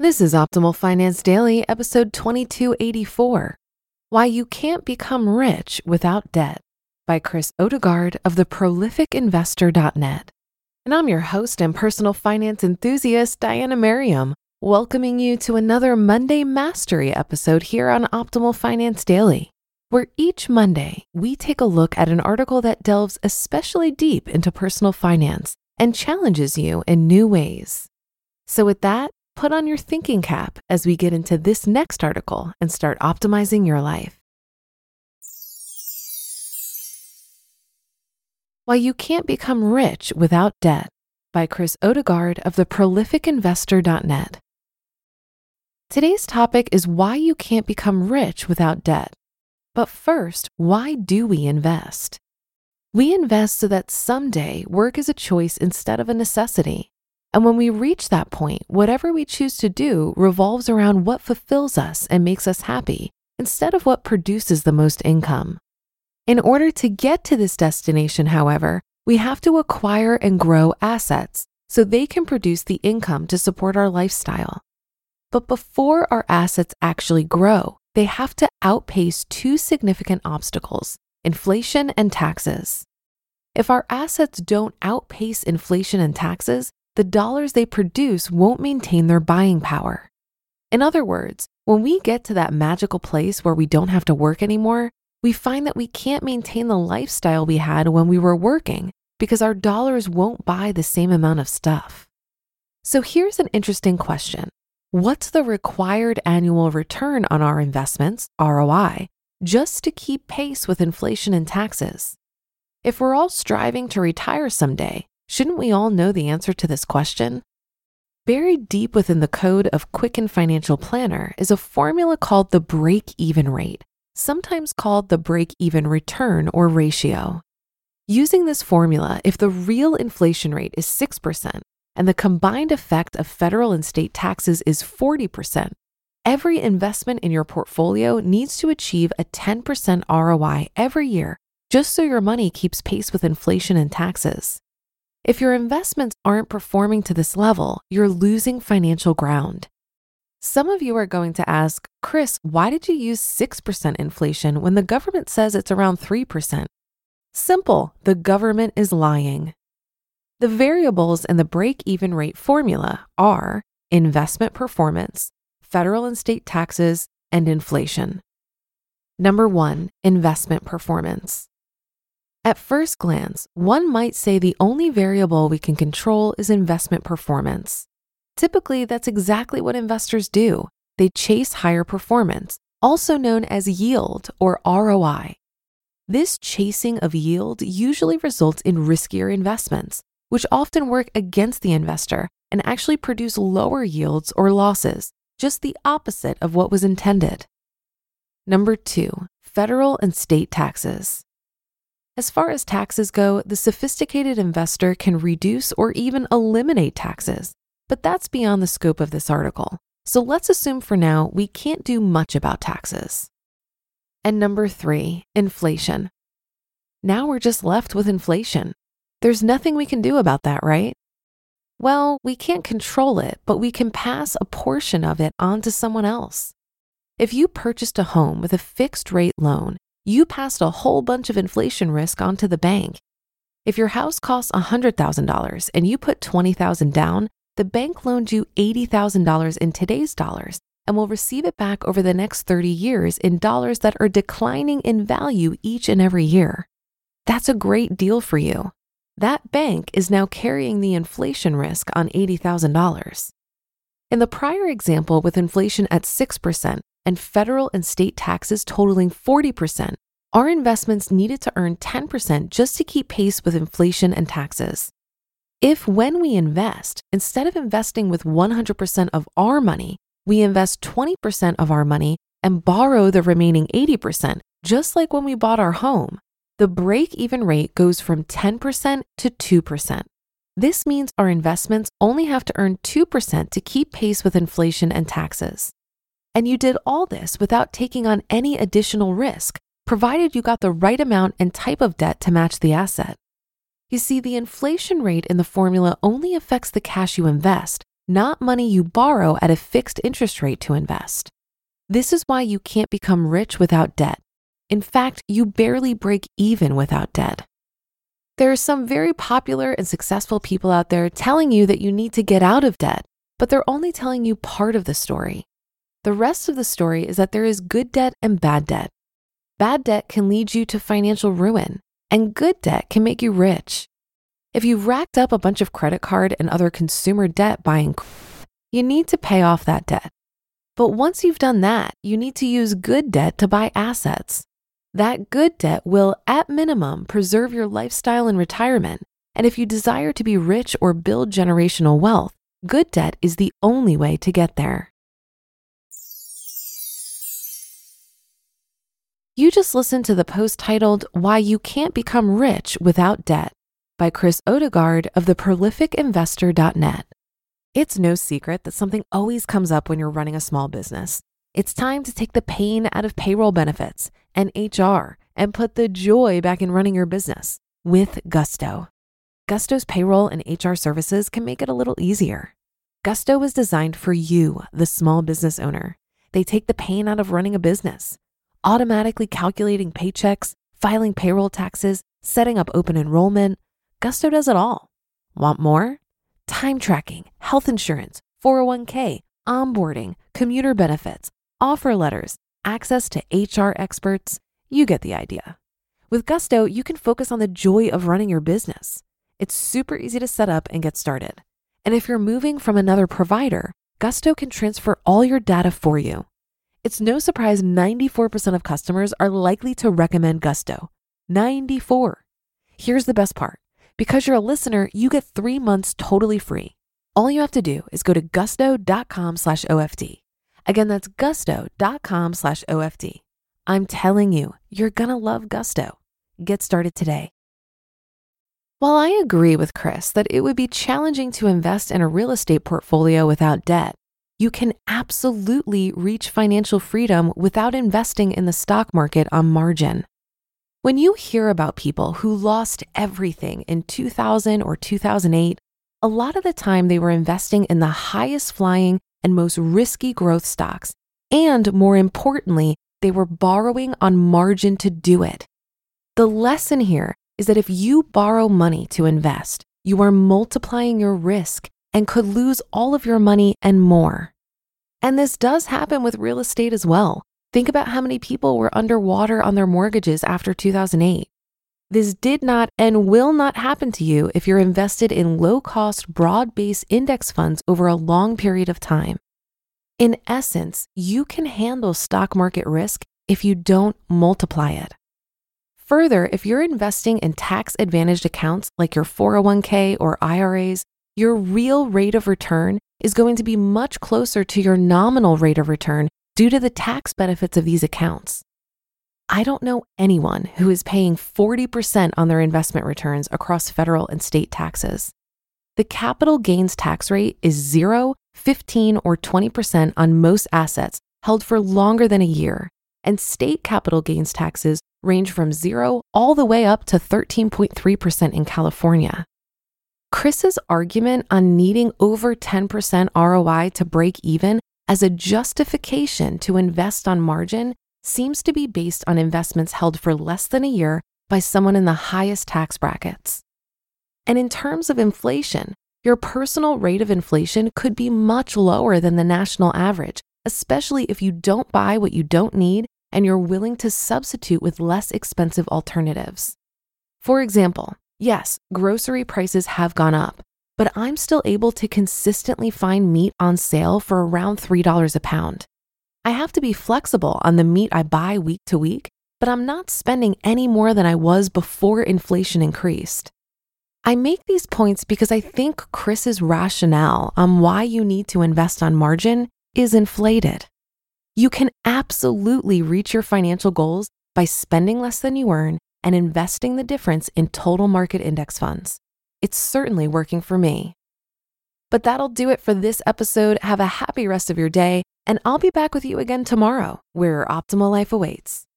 This is Optimal Finance Daily, episode 2284 Why You Can't Become Rich Without Debt by Chris Odegard of the theprolificinvestor.net. And I'm your host and personal finance enthusiast, Diana Merriam, welcoming you to another Monday Mastery episode here on Optimal Finance Daily, where each Monday we take a look at an article that delves especially deep into personal finance and challenges you in new ways. So, with that, put on your thinking cap as we get into this next article and start optimizing your life. Why You Can't Become Rich Without Debt by Chris Odegard of theprolificinvestor.net. Today's topic is why you can't become rich without debt. But first, why do we invest? We invest so that someday work is a choice instead of a necessity. And when we reach that point, whatever we choose to do revolves around what fulfills us and makes us happy instead of what produces the most income. In order to get to this destination, however, we have to acquire and grow assets so they can produce the income to support our lifestyle. But before our assets actually grow, they have to outpace two significant obstacles inflation and taxes. If our assets don't outpace inflation and taxes, the dollars they produce won't maintain their buying power. In other words, when we get to that magical place where we don't have to work anymore, we find that we can't maintain the lifestyle we had when we were working because our dollars won't buy the same amount of stuff. So here's an interesting question What's the required annual return on our investments, ROI, just to keep pace with inflation and taxes? If we're all striving to retire someday, Shouldn't we all know the answer to this question? Buried deep within the code of Quicken Financial Planner is a formula called the break even rate, sometimes called the break even return or ratio. Using this formula, if the real inflation rate is 6% and the combined effect of federal and state taxes is 40%, every investment in your portfolio needs to achieve a 10% ROI every year just so your money keeps pace with inflation and taxes. If your investments aren't performing to this level, you're losing financial ground. Some of you are going to ask, Chris, why did you use 6% inflation when the government says it's around 3%? Simple, the government is lying. The variables in the break even rate formula are investment performance, federal and state taxes, and inflation. Number one, investment performance. At first glance, one might say the only variable we can control is investment performance. Typically, that's exactly what investors do. They chase higher performance, also known as yield or ROI. This chasing of yield usually results in riskier investments, which often work against the investor and actually produce lower yields or losses, just the opposite of what was intended. Number two, federal and state taxes. As far as taxes go, the sophisticated investor can reduce or even eliminate taxes, but that's beyond the scope of this article. So let's assume for now we can't do much about taxes. And number three, inflation. Now we're just left with inflation. There's nothing we can do about that, right? Well, we can't control it, but we can pass a portion of it on to someone else. If you purchased a home with a fixed rate loan you passed a whole bunch of inflation risk onto the bank. If your house costs $100,000 and you put 20,000 down, the bank loaned you $80,000 in today's dollars and will receive it back over the next 30 years in dollars that are declining in value each and every year. That's a great deal for you. That bank is now carrying the inflation risk on $80,000. In the prior example with inflation at 6%, and federal and state taxes totaling 40%, our investments needed to earn 10% just to keep pace with inflation and taxes. If, when we invest, instead of investing with 100% of our money, we invest 20% of our money and borrow the remaining 80%, just like when we bought our home, the break even rate goes from 10% to 2%. This means our investments only have to earn 2% to keep pace with inflation and taxes. And you did all this without taking on any additional risk, provided you got the right amount and type of debt to match the asset. You see, the inflation rate in the formula only affects the cash you invest, not money you borrow at a fixed interest rate to invest. This is why you can't become rich without debt. In fact, you barely break even without debt. There are some very popular and successful people out there telling you that you need to get out of debt, but they're only telling you part of the story. The rest of the story is that there is good debt and bad debt. Bad debt can lead you to financial ruin, and good debt can make you rich. If you've racked up a bunch of credit card and other consumer debt buying, you need to pay off that debt. But once you've done that, you need to use good debt to buy assets. That good debt will, at minimum, preserve your lifestyle in retirement. And if you desire to be rich or build generational wealth, good debt is the only way to get there. You just listened to the post titled Why You Can't Become Rich Without Debt by Chris Odegard of theprolificinvestor.net. It's no secret that something always comes up when you're running a small business. It's time to take the pain out of payroll benefits and HR and put the joy back in running your business with Gusto. Gusto's payroll and HR services can make it a little easier. Gusto was designed for you, the small business owner. They take the pain out of running a business automatically calculating paychecks, filing payroll taxes, setting up open enrollment. Gusto does it all. Want more? Time tracking, health insurance, 401k, onboarding, commuter benefits, offer letters, access to HR experts. You get the idea. With Gusto, you can focus on the joy of running your business. It's super easy to set up and get started. And if you're moving from another provider, Gusto can transfer all your data for you it's no surprise 94% of customers are likely to recommend Gusto. 94. Here's the best part. Because you're a listener, you get three months totally free. All you have to do is go to gusto.com slash OFD. Again, that's gusto.com slash OFD. I'm telling you, you're going to love Gusto. Get started today. While I agree with Chris that it would be challenging to invest in a real estate portfolio without debt, you can absolutely reach financial freedom without investing in the stock market on margin. When you hear about people who lost everything in 2000 or 2008, a lot of the time they were investing in the highest flying and most risky growth stocks. And more importantly, they were borrowing on margin to do it. The lesson here is that if you borrow money to invest, you are multiplying your risk and could lose all of your money and more. And this does happen with real estate as well. Think about how many people were underwater on their mortgages after 2008. This did not and will not happen to you if you're invested in low cost, broad based index funds over a long period of time. In essence, you can handle stock market risk if you don't multiply it. Further, if you're investing in tax advantaged accounts like your 401k or IRAs, your real rate of return is going to be much closer to your nominal rate of return due to the tax benefits of these accounts. I don't know anyone who is paying 40% on their investment returns across federal and state taxes. The capital gains tax rate is 0, 15, or 20% on most assets held for longer than a year, and state capital gains taxes range from 0 all the way up to 13.3% in California. Chris's argument on needing over 10% ROI to break even as a justification to invest on margin seems to be based on investments held for less than a year by someone in the highest tax brackets. And in terms of inflation, your personal rate of inflation could be much lower than the national average, especially if you don't buy what you don't need and you're willing to substitute with less expensive alternatives. For example, Yes, grocery prices have gone up, but I'm still able to consistently find meat on sale for around $3 a pound. I have to be flexible on the meat I buy week to week, but I'm not spending any more than I was before inflation increased. I make these points because I think Chris's rationale on why you need to invest on margin is inflated. You can absolutely reach your financial goals by spending less than you earn and investing the difference in total market index funds. It's certainly working for me. But that'll do it for this episode. Have a happy rest of your day, and I'll be back with you again tomorrow, where your optimal life awaits.